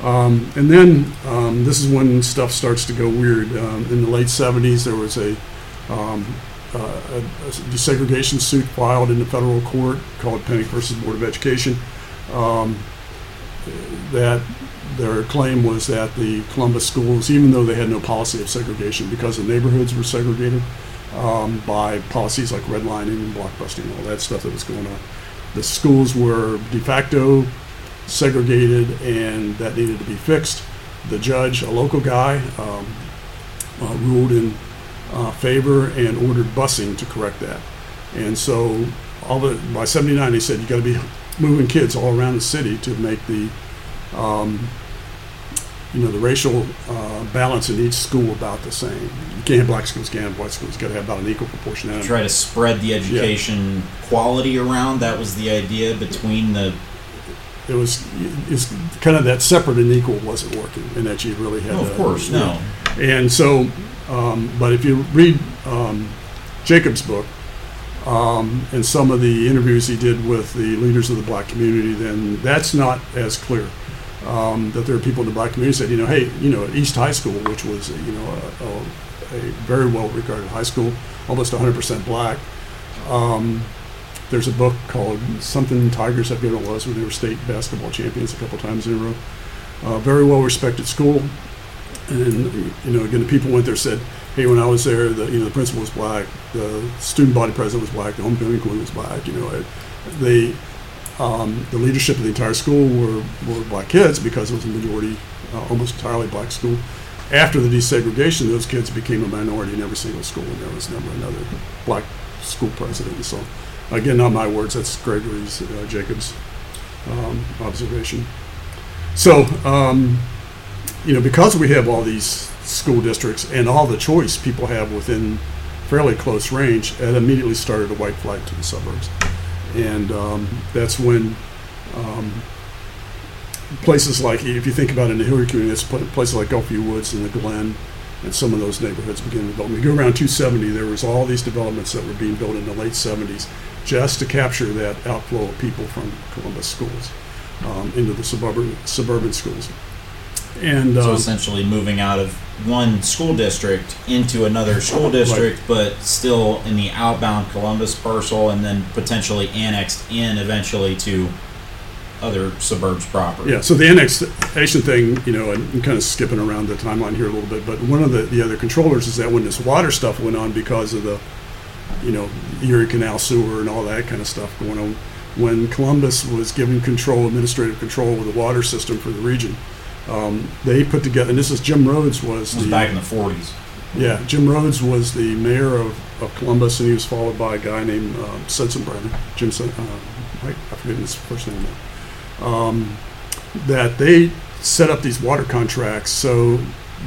Um, and then um, this is when stuff starts to go weird. Um, in the late '70s, there was a, um, uh, a, a desegregation suit filed in the federal court called Penick versus Board of Education. Um, that their claim was that the Columbus schools, even though they had no policy of segregation because the neighborhoods were segregated um, by policies like redlining and blockbusting and all that stuff that was going on, the schools were de facto segregated and that needed to be fixed. The judge, a local guy, um, uh, ruled in uh, favor and ordered busing to correct that. And so, all the by '79, he said you got to be moving kids all around the city to make the, um, you know, the racial uh, balance in each school about the same. You can't have black schools, can't have white schools. You got to have about an equal proportionality. Try to spread the education quality around. That was the idea between the. It was it's kind of that separate and equal wasn't working, and that you really had. Oh, to- of course, no. And so, um, but if you read um, Jacob's book um, and some of the interviews he did with the leaders of the black community, then that's not as clear. Um, that there are people in the black community said, you know, hey, you know, East High School, which was, you know, a, a, a very well regarded high school, almost 100% black. Um, there's a book called something Tigers, forget what it was, when they were state basketball champions a couple times in a row. Uh, very well respected school. And you know, again, the people went there said, "Hey, when I was there, the you know the principal was black, the student body president was black, the homecoming queen was black. You know, it, they um, the leadership of the entire school were were black kids because it was a majority, uh, almost entirely black school. After the desegregation, those kids became a minority in every single school, and there was never another black school president. So, again, not my words. That's Gregory's uh, Jacobs um, observation. So. Um, you know, because we have all these school districts and all the choice people have within fairly close range, it immediately started a white flight to the suburbs. And um, that's when um, places like, if you think about it in the Hilliard community, it's places like Golfview Woods and the Glen and some of those neighborhoods began development. You go around 270, there was all these developments that were being built in the late 70s just to capture that outflow of people from Columbus schools um, into the suburban suburban schools. And So um, essentially moving out of one school district into another school district, but still in the outbound Columbus parcel, and then potentially annexed in eventually to other suburbs proper. Yeah, so the annexation thing, you know, and I'm kind of skipping around the timeline here a little bit, but one of the, the other controllers is that when this water stuff went on because of the, you know, Erie Canal sewer and all that kind of stuff going on, when Columbus was given control, administrative control of the water system for the region, um, they put together, and this is Jim Rhodes was was the back in the 40s. yeah, Jim Rhodes was the mayor of, of Columbus, and he was followed by a guy named um, Sensenbrenner. Jim, uh, I, I forget his first name now. Um, that they set up these water contracts so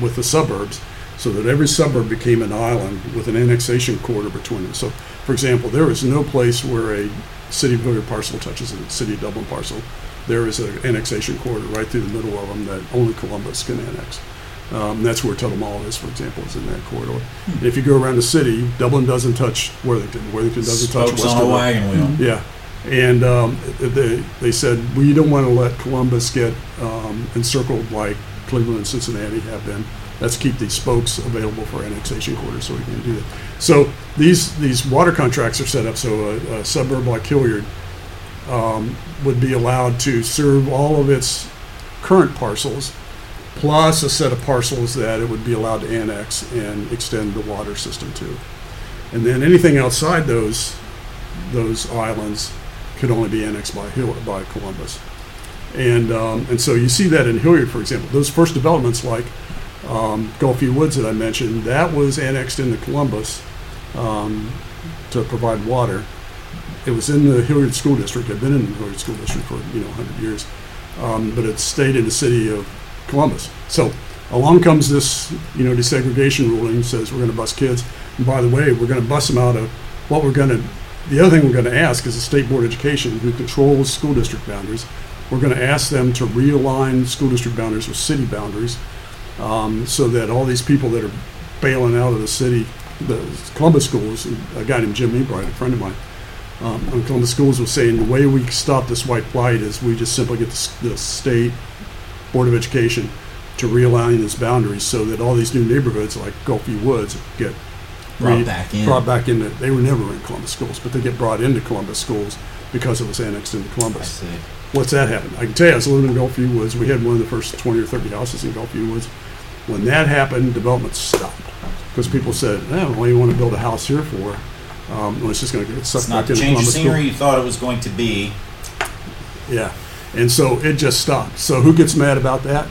with the suburbs, so that every suburb became an island with an annexation corridor between them. So, for example, there is no place where a city of Hilliard parcel touches a city of Dublin parcel. There is an annexation corridor right through the middle of them that only Columbus can annex. Um, that's where Tuttle Mall is, for example, is in that corridor. And if you go around the city, Dublin doesn't touch Worthington. Worthington doesn't touch Spokes on a wagon wheel. Yeah, and um, they they said we don't want to let Columbus get um, encircled like Cleveland and Cincinnati have been. Let's keep these spokes available for annexation quarters so we can do that. So these these water contracts are set up so a, a suburb like Hilliard um, would be allowed to serve all of its current parcels plus a set of parcels that it would be allowed to annex and extend the water system to. And then anything outside those those islands could only be annexed by Hill, by Columbus. And um, and so you see that in Hilliard, for example, those first developments like um, Golfview Woods that I mentioned, that was annexed into Columbus um, to provide water. It was in the Hilliard School District. I've been in the Hilliard School District for you know 100 years, um, but it stayed in the city of Columbus. So along comes this you know desegregation ruling says we're going to bus kids. And by the way, we're going to bus them out of what we're going to. The other thing we're going to ask is the state board of education, who controls school district boundaries. We're going to ask them to realign school district boundaries with city boundaries, um, so that all these people that are bailing out of the city, the Columbus schools, a guy named Jim Ebright, a friend of mine, um, on Columbus schools was saying the way we stop this white flight is we just simply get the, the state board of education to realign its boundaries so that all these new neighborhoods like Golfview Woods get Brought re- back in. Brought back into. They were never in Columbus schools, but they get brought into Columbus schools because it was annexed into I Columbus. see. What's that happen? I can tell you, I was living in Golfview Woods. We had one of the first 20 or 30 houses in Golfview Woods. When that happened, development stopped because people said, "Oh, well, you want to build a house here for?" Um, well, it's just going to get sucked back the into change of Columbus scenery school. you thought it was going to be. Yeah, and so it just stopped. So who gets mad about that?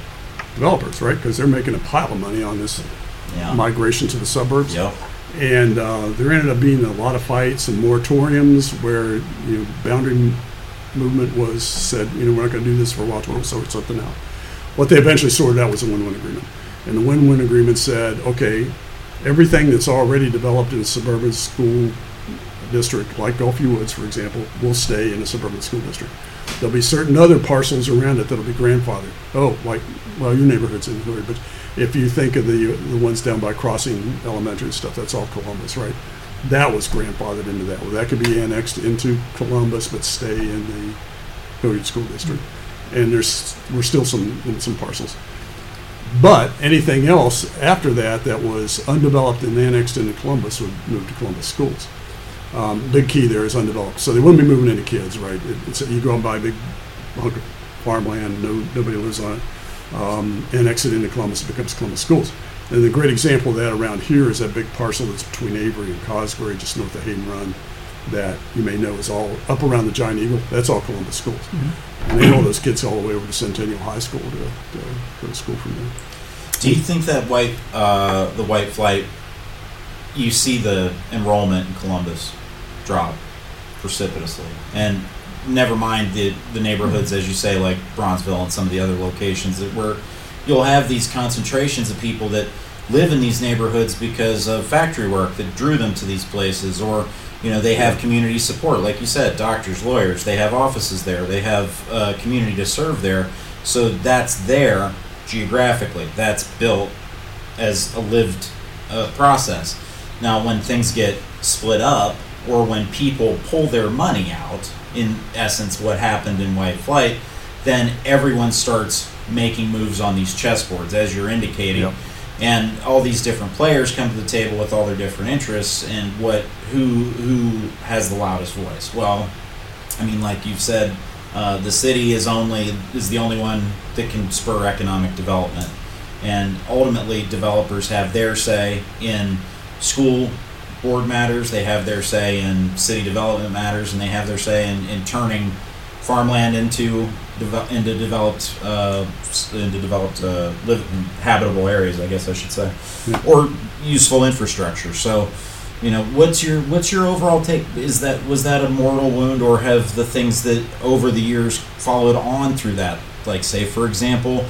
Developers, right? Because they're making a pile of money on this Yeah. migration to the suburbs. Yep. And uh, there ended up being a lot of fights and moratoriums where you know boundary movement was said, you know, we're not going to do this for a while till we sort something out. What they eventually sorted out was a win-win agreement, and the win-win agreement said, okay, everything that's already developed in a suburban school district, like Golfview Woods, for example, will stay in a suburban school district. There'll be certain other parcels around it that'll be grandfathered. Oh, like well, your neighborhood's in Hilliard, but if you think of the the ones down by Crossing Elementary and stuff, that's all Columbus, right? That was grandfathered into that. Well, that could be annexed into Columbus, but stay in the Hilliard School District. And there's we're still some in some parcels. But anything else after that that was undeveloped and annexed into Columbus would move to Columbus schools. Um, big key there is undeveloped, so they wouldn't be moving any kids, right? It, you go and buy a big hunk of farmland, no nobody lives on it, um, annex it into Columbus, it becomes Columbus schools. And the great example of that around here is that big parcel that's between Avery and Cosgray, just north of Hayden Run, that you may know is all up around the Giant Eagle. That's all Columbus schools, and they know those kids all the way over to Centennial High School to, to go to school from there. Do you think that white, uh, the white flight, you see the enrollment in Columbus drop precipitously, and never mind the the neighborhoods, as you say, like Bronzeville and some of the other locations that where you'll have these concentrations of people that live in these neighborhoods because of factory work that drew them to these places, or you know they have community support, like you said, doctors, lawyers, they have offices there, they have uh, community to serve there, so that's there geographically. That's built as a lived uh, process. Now, when things get split up, or when people pull their money out, in essence, what happened in White Flight, then everyone starts making moves on these chessboards, as you're indicating. Yep. And all these different players come to the table with all their different interests, and what who who has the loudest voice? Well, I mean, like you've said Uh, the city is only is the only one that can spur economic development, and ultimately developers have their say in school board matters. They have their say in city development matters, and they have their say in, in turning farmland into deve- into developed uh, s- into developed uh, live, habitable areas. I guess I should say, Yeah. or useful infrastructure. So, you know, what's your what's your overall take? Is that was that a mortal wound, or have the things that over the years followed on through that? Like, say, for example,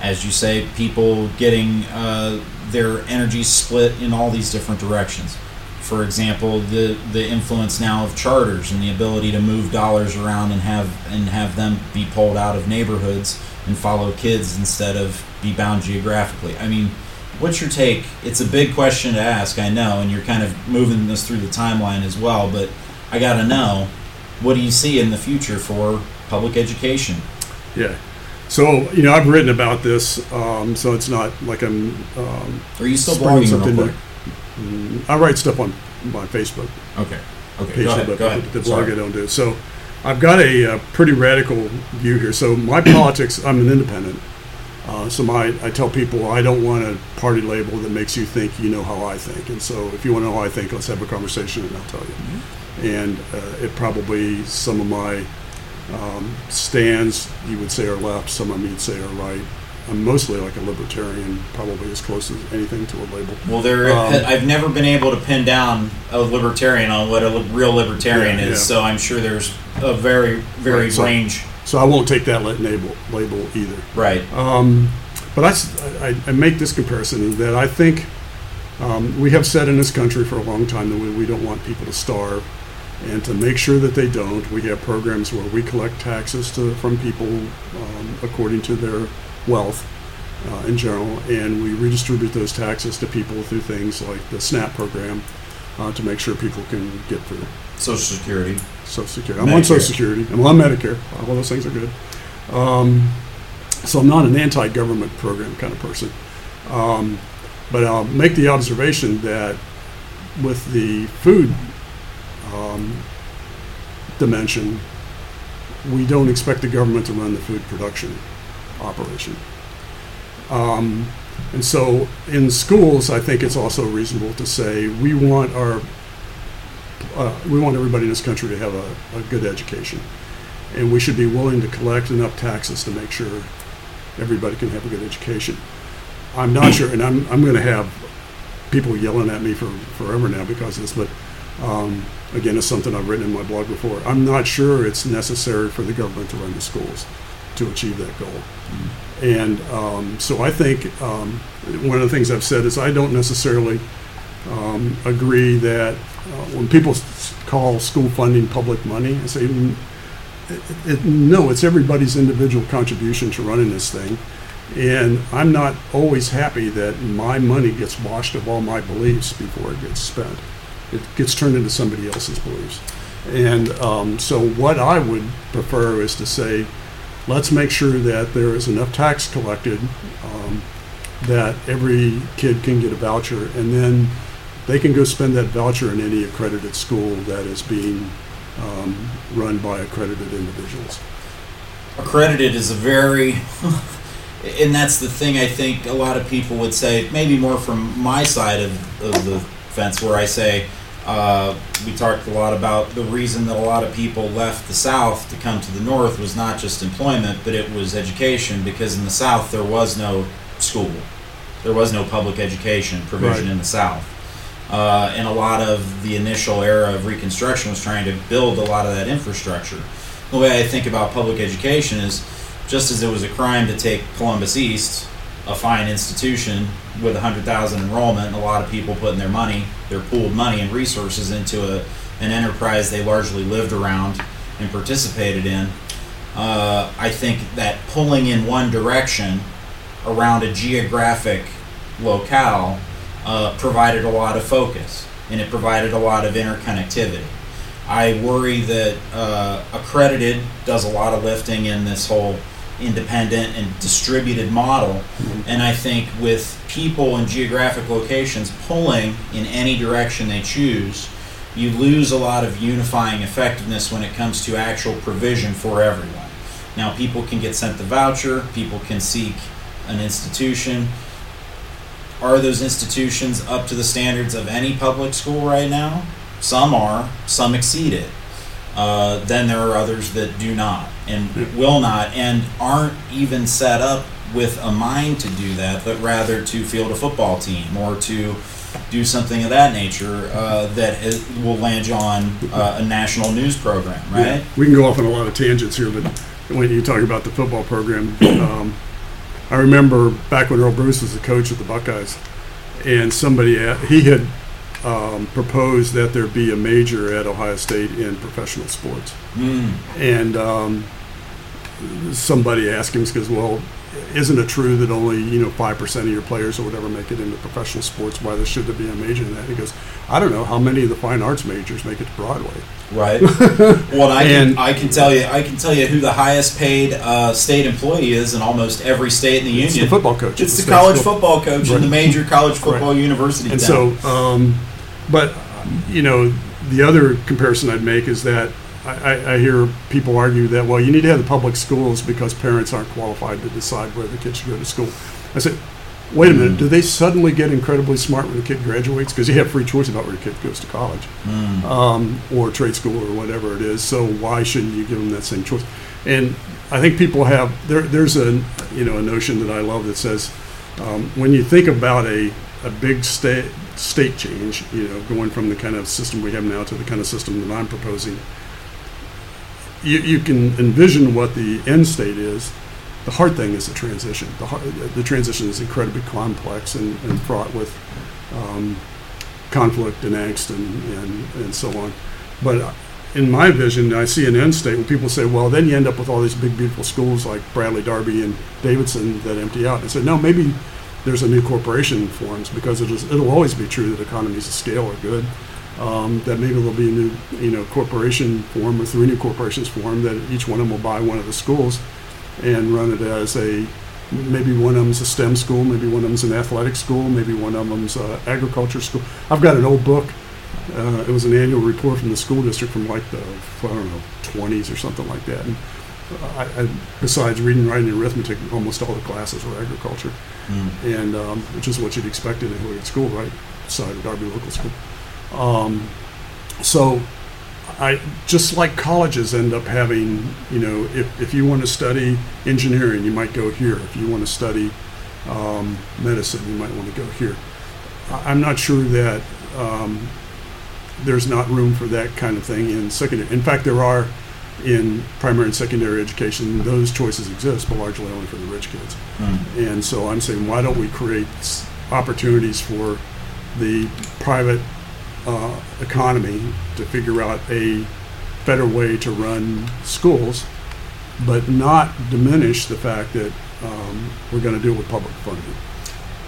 as you say, people getting uh, their energy split in all these different directions. For example, the the influence now of charters and the ability to move dollars around and have and have them be pulled out of neighborhoods and follow kids instead of be bound geographically. I mean, what's your take? It's a big question to ask, I know, and you're kind of moving this through the timeline as well. But I got to know, what do you see in the future for public education? Yeah. So, you know, I've written about this, um, so it's not like I'm. Um, Are you still blogging something real quick? Mm, I write stuff on my Facebook Okay. Okay. page, Go ahead. but Go ahead. the blog I don't do. So, I've got a, uh pretty radical view here. So, my politics, I'm an independent. Uh, so, my I tell people I don't want a party label that makes you think you know how I think. And so, if you want to know how I think, let's have a conversation, and I'll tell you. Mm-hmm. And uh, it probably some of my um, stands you would say are left, some of them you'd say are right. I'm mostly like a libertarian, probably as close as anything to a label. Well, there. Um, I've never been able to pin down a libertarian on what a li- real libertarian Yeah, is, yeah. so I'm sure there's a very, very Right, so- range. So I won't take that label label either. Right. Um, but I make this comparison that I think um, we have said in this country for a long time that we, we don't want people to starve. And to make sure that they don't, we have programs where we collect taxes to, from people um, according to their wealth uh, in general, and we redistribute those taxes to people through things like the SNAP program uh, to make sure people can get food. Social Security. Social Security. I'm on Social Security. I'm on Medicare. All those things are good. Um, so I'm not an anti-government program kind of person. Um, but I'll make the observation that with the food um, dimension, we don't expect the government to run the food production operation. Um, and so in schools, I think it's also reasonable to say we want our uh, we want everybody in this country to have a, a good education. And we should be willing to collect enough taxes to make sure everybody can have a good education. I'm not sure, and I'm, I'm going to have people yelling at me for forever now because of this, but um, again, it's something I've written in my blog before. I'm not sure it's necessary for the government to run the schools to achieve that goal. And um, so I think um, one of the things I've said is I don't necessarily um, agree that uh, when people call school funding public money, I say, "Mm, it, it, no, it's everybody's individual contribution to running this thing. And I'm not always happy that my money gets washed of all my beliefs before it gets spent. It gets turned into somebody else's beliefs. And um, so, what I would prefer is to say, let's make sure that there is enough tax collected um, that every kid can get a voucher, and then they can go spend that voucher in any accredited school that is being um, run by accredited individuals. accredited is a very and that's the thing i think a lot of people would say maybe more from my side of, of the fence where i say uh, we talked a lot about the reason that a lot of people left the south to come to the north was not just employment but it was education because in the south there was no school. There was no public education provision Right. in the south. Uh, and a lot of the initial era of reconstruction was trying to build a lot of that infrastructure. The way I think about public education is just as it was a crime to take Columbus East, a fine institution with 100,000 enrollment, a lot of people putting their money, their pooled money and resources into a, an enterprise they largely lived around and participated in. Uh, I think that pulling in one direction around a geographic locale uh, provided a lot of focus and it provided a lot of interconnectivity. I worry that uh, accredited does a lot of lifting in this whole independent and distributed model. Mm-hmm. And I think with people in geographic locations pulling in any direction they choose, you lose a lot of unifying effectiveness when it comes to actual provision for everyone. Now, people can get sent the voucher, people can seek an institution. Are those institutions up to the standards of any public school right now? Some are, some exceed it. Uh, then there are others that do not and will not and aren't even set up with a mind to do that, but rather to field a football team or to do something of that nature uh, that is, will land you on uh, a national news program, right? Yeah, we can go off on a lot of tangents here, but when you talk about the football program, um, I remember back when Earle Bruce was the coach of the Buckeyes, and somebody a- he had um, proposed that there be a major at Ohio State in professional sports, Mm. and um, somebody asked him because well. Isn't it true that only you know five percent of your players or whatever make it into professional sports? Why there should there be a major in that? He goes, I don't know how many of the fine arts majors make it to Broadway. Right. well, I can, And- I can tell you I can tell you who the highest paid uh, state employee is in almost every state in the It's union. the football coach. It's the state college football coach in the major college football university. And town. so, um, but you know, the other comparison I'd make is that I, I, hear people argue that well, you need to have the public schools because parents aren't qualified to decide where the kids should go to school. I said, wait a minute, do they suddenly get incredibly smart when the kid graduates? Because you have free choice about where your kid goes to college Mm. um, or trade school or whatever it is. So why shouldn't you give them that same choice? And I think people have there. There's a you know a notion that I love that says um, when you think about a a big state state change, you know, going from the kind of system we have now to the kind of system that I'm proposing, you, you can envision what the end state is. The hard thing is the transition. The, hard, the transition is incredibly complex and, and fraught with um, conflict and angst and, and, and so on. But uh, in my vision, I see an end state where people say, well, then you end up with all these big, beautiful schools like Bradley, Darby, and Davidson that empty out. And I said, no, maybe there's a new corporation forms because it is, it'll always be true that economies of scale are good. Um, that maybe there'll be a new, you know, corporation form or three new corporations form that each one of them will buy one of the schools and run it as a maybe one of them's a STEM school, maybe one of them's an athletic school, maybe one of them's uh, agriculture school. I've got an old book. Uh, it was an annual report from the school district from like the I don't know 20s or something like that. And I, I, besides reading, writing, and arithmetic, almost all the classes were agriculture, Mm. and um, which is what you'd expect in a Hilliard school, right? Scioto Darby Local School. Um, so I just like colleges end up having, you know, if, if you want to study engineering, you might go here. If you want to study um, medicine, you might want to go here. I'm not sure that um, there's not room for that kind of thing in secondary. In fact, there are in primary and secondary education. Those choices exist, but largely only for the rich kids. Mm. And so I'm saying, why don't we create opportunities for the private uh, economy to figure out a better way to run schools, but not diminish the fact that um, we're going to deal with public funding.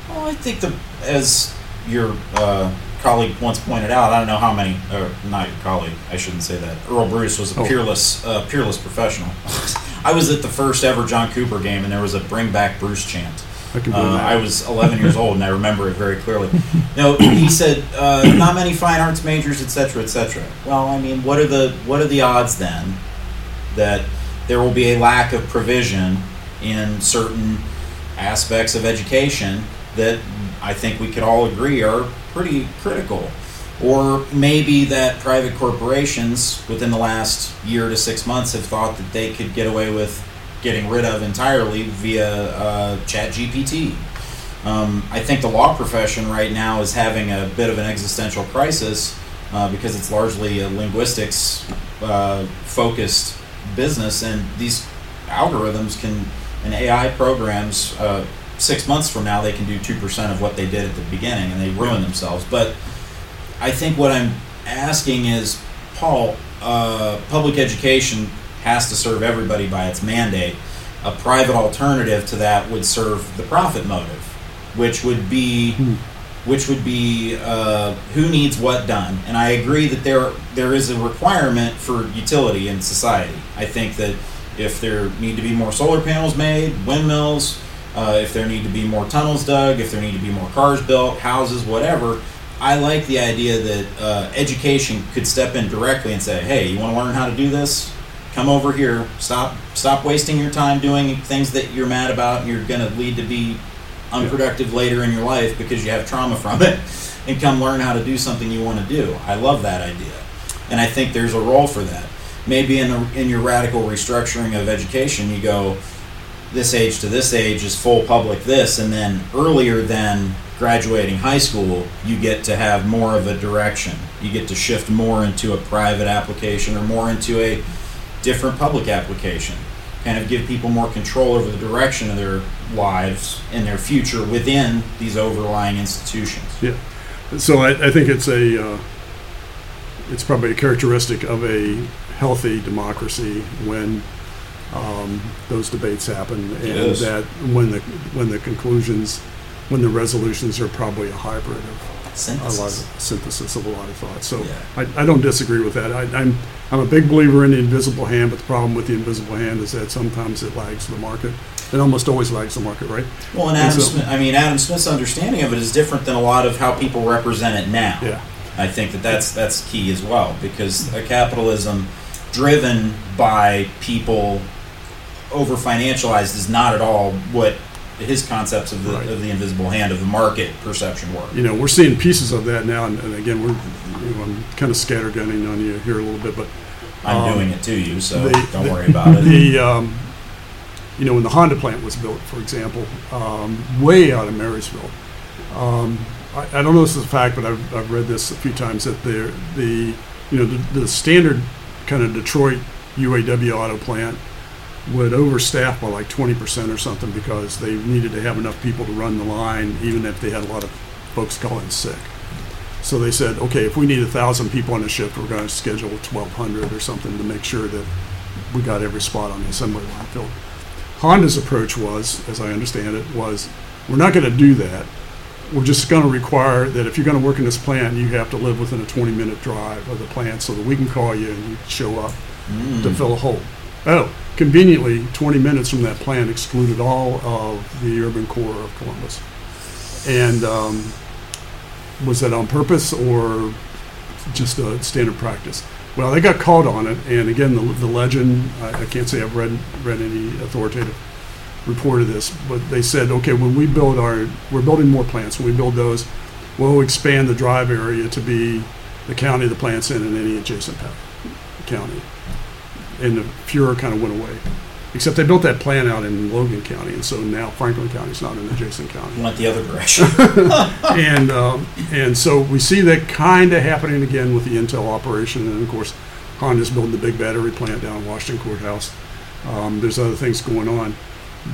Well, I think the as your uh, colleague once pointed out, I don't know how many, or not your colleague, I shouldn't say that. Earle Bruce was a Oh. peerless, uh, peerless professional. I was at the first ever John Cooper game, and there was a "Bring Back Bruce" chant. I Uh. I was 11 years old, and I remember it very clearly. No, he said uh, not many fine arts majors, etc., cetera, et cetera. Well, I mean, what are the what are the odds then that there will be a lack of provision in certain aspects of education that I think we could all agree are pretty critical? Or maybe that private corporations within the last year to six months have thought that they could get away with getting rid of entirely via uh, ChatGPT. Um, I think the law profession right now is having a bit of an existential crisis uh, because it's largely a linguistics uh, focused business, and these algorithms can and AI programs. Six months from now, they can do two percent of what they did at the beginning, and they ruin themselves. But I think what I'm asking is, Paul, uh, public education has to serve everybody by its mandate. A private alternative to that would serve the profit motive, which would be, Hmm. which would be uh, who needs what done. And I agree that there there is a requirement for utility in society. I think that if there need to be more solar panels made, windmills, uh, if there need to be more tunnels dug, if there need to be more cars built, houses, whatever, I like the idea that uh, education could step in directly and say, "Hey, you want to learn how to do this? Come over here. Stop stop wasting your time doing things that you're mad about and you're going to lead to be unproductive later in your life because you have trauma from it, and come learn how to do something you want to do." I love that idea, and I think there's a role for that. Maybe in the, in your radical restructuring of education, you go this age to this age is full public this, and then earlier than graduating high school, you get to have more of a direction. You get to shift more into a private application or more into a different public application. Kind of give people more control over the direction of their lives and their future within these overlying institutions. Yeah. So I, I think it's a, uh, it's probably a characteristic of a healthy democracy when um, those debates happen, and is. that when the when the conclusions, when the resolutions are probably a hybrid of a lot of synthesis of a lot of thoughts. So Yeah. I, I don't disagree with that. I, I'm I'm a big believer in the invisible hand, but the problem with the invisible hand is that sometimes it lags the market. It almost always lags the market, right? Well, and And Adam so- Smith, I mean, Adam Smith's understanding of it is different than a lot of how people represent it now. Yeah. I think that that's that's key as well because a capitalism driven by people over financialized is not at all what his concepts of the Right. of the invisible hand of the market perception were. You know, we're seeing pieces of that now, and, and again, we're you know, I'm kind of scattergunning on you here a little bit, but I'm Um, doing it to you, so the- don't the- worry about it. The um, you know when the Honda plant was built, for example, um, way out of Marysville. Um, I, I don't know if this is a fact, but I've, I've read this a few times that the the you know the, the standard kind of Detroit UAW auto plant would overstaff by like 20% or something because they needed to have enough people to run the line, even if they had a lot of folks calling sick. So they said, okay, if we need a thousand people on a shift, we're going to schedule 1,200 or something to make sure that we got every spot on the assembly line filled. Honda's approach was, as I understand it, was we're not going to do that. We're just going to require that if you're going to work in this plant, you have to live within a 20 minute drive of the plant so that we can call you and you show up to Mm. fill a hole. Oh, conveniently, 20 minutes from that plant excluded all of the urban core of Columbus. And um, was that on purpose or just a standard practice? Well, they got called on it, and again, the, the legend, I, I can't say I've read, read any authoritative report of this, but they said, okay, when we build our, we're building more plants, when we build those, we'll expand the drive area to be the county the plant's in and any adjacent county. And the furor kind of went away. Except they built that plant out in Logan County, and so now Franklin County is not an adjacent county Went the other direction. and um, and so we see that kind of happening again with the Intel operation, and of course, Honda's building the big battery plant down in Washington Courthouse. Um, there's other things going on.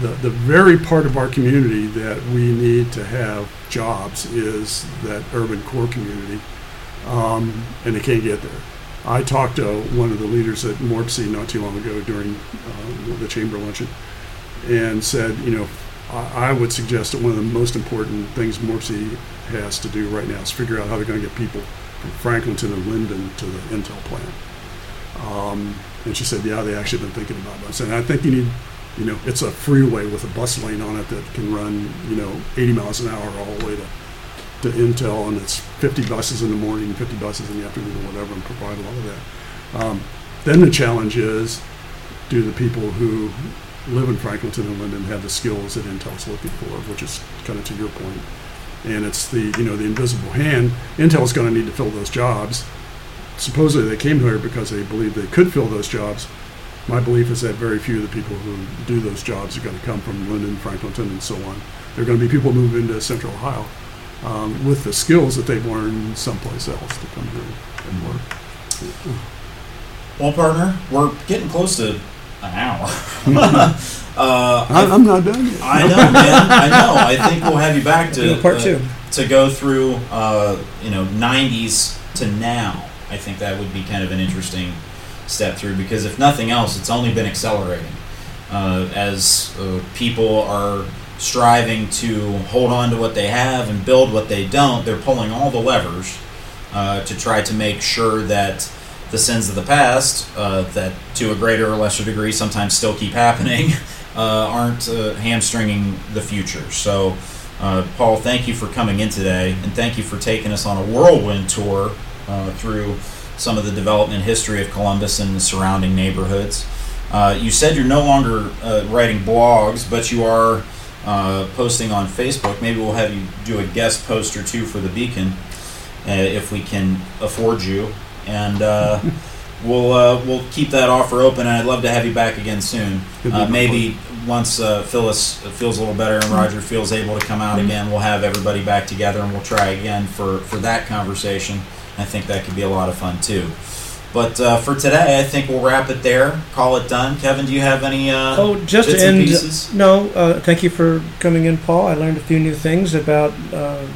The the very part of our community that we need to have jobs is that urban core community, um, and they can't get there. I talked to one of the leaders at MORPC not too long ago during uh, the chamber luncheon, and said, you know, I, I would suggest that one of the most important things MORPC has to do right now is figure out how they're going to get people from Franklinton and Linden to the Intel plant. Um, and she said, yeah, they actually been thinking about this. And I think you need, you know, it's a freeway with a bus lane on it that can run, you know, 80 miles an hour all the way to, to Intel, and it's 50 buses in the morning, 50 buses in the afternoon, or whatever, and provide a lot of that. Um, then the challenge is, do the people who live in Franklinton and Linden have the skills that Intel's looking for, which is kind of to your point. And it's the you know the invisible hand. Intel's going to need to fill those jobs. Supposedly they came here because they believed they could fill those jobs. My belief is that very few of the people who do those jobs are going to come from Linden, Franklinton, and so on. They're going to be people who move into Central Ohio um, with the skills that they've learned someplace else to come here and work. well, partner, we're getting close to an hour. uh, I I, I'm not done yet. I know, man. I know. I think we'll have you back to part uh, two. to go through, uh, you know, '90s to now. I think that would be kind of an interesting step through because if nothing else, it's only been accelerating uh, as uh, people are striving to hold on to what they have and build what they don't. They're pulling all the levers uh, to try to make sure that the sins of the past, uh, that to a greater or lesser degree sometimes still keep happening, uh, aren't uh, hamstringing the future. So Uh, Paul, thank you for coming in today, and thank you for taking us on a whirlwind tour uh, through some of the development history of Columbus and the surrounding neighborhoods. You said you're no longer writing blogs, but you are uh, posting on Facebook. Maybe we'll have you do a guest post or two for the Beacon uh, if we can afford you, and uh, we'll uh, we'll keep that offer open. And I'd love to have you back again soon. Uh, maybe once uh, Phyllis feels a little better and Roger feels able to come out again, we'll have everybody back together and we'll try again for for that conversation. I think that could be a lot of fun too. But uh, for today, I think we'll wrap it there. Call it done. Kevin, do you have any? Uh, Oh, just bits to and end. pieces? No, uh, thank you for coming in, Paul. I learned a few new things about uh,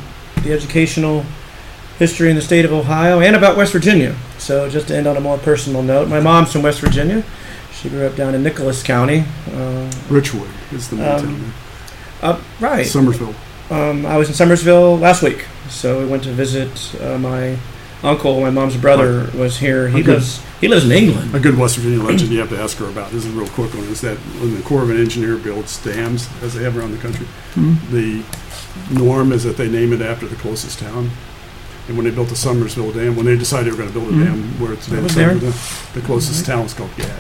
the educational history in the state of Ohio and about West Virginia. So, just to end on a more personal note, my mom's from West Virginia. She grew up down in Nicholas County. Uh, Richwood is the main Um, town. up right. Summersville. Um, I was in Summersville last week, so we went to visit uh, my uncle. My mom's brother was here. He Okay. lives. He lives in England. A good West Virginia legend you have to ask her about. This is a real quick one. Is that when the Corps of an Engineer builds dams, as they have around the country, the norm is that they name it after the closest town. And when they built the Summersville Dam, when they decided they were going to build a Mhm. dam where it's I today, was there. Summersville, the closest town was called Gad.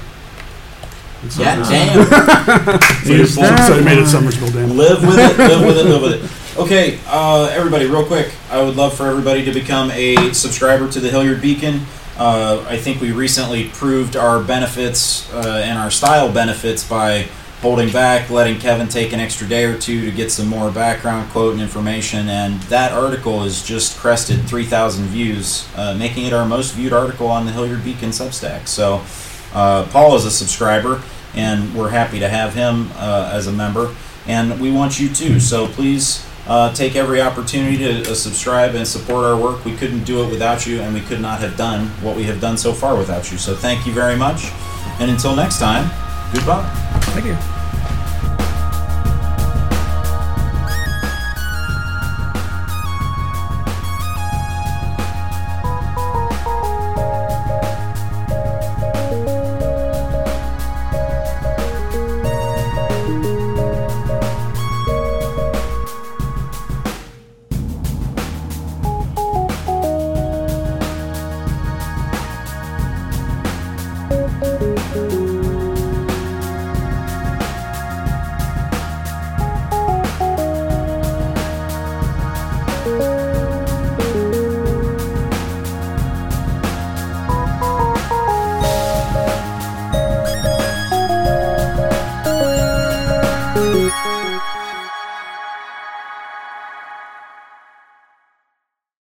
And so- Yeah, so damn. they- Is so they made it one? Summersville Dam. live with it, live with it, live with it. Okay, uh, everybody, real quick, I would love for everybody to become a subscriber to the Hilliard Beacon. Uh, I think we recently proved our benefits uh, and our style benefits by holding back, letting Kevin take an extra day or two to get some more background quote and information. And that article has just crested 3,000 views, uh, making it our most viewed article on the Hilliard Beacon Substack. So, uh, Paul is a subscriber, and we're happy to have him uh, as a member. And we want you too. So please uh, take every opportunity to uh, subscribe and support our work. We couldn't do it without you, and we could not have done what we have done so far without you. So thank you very much. And until next time, goodbye. Thank you.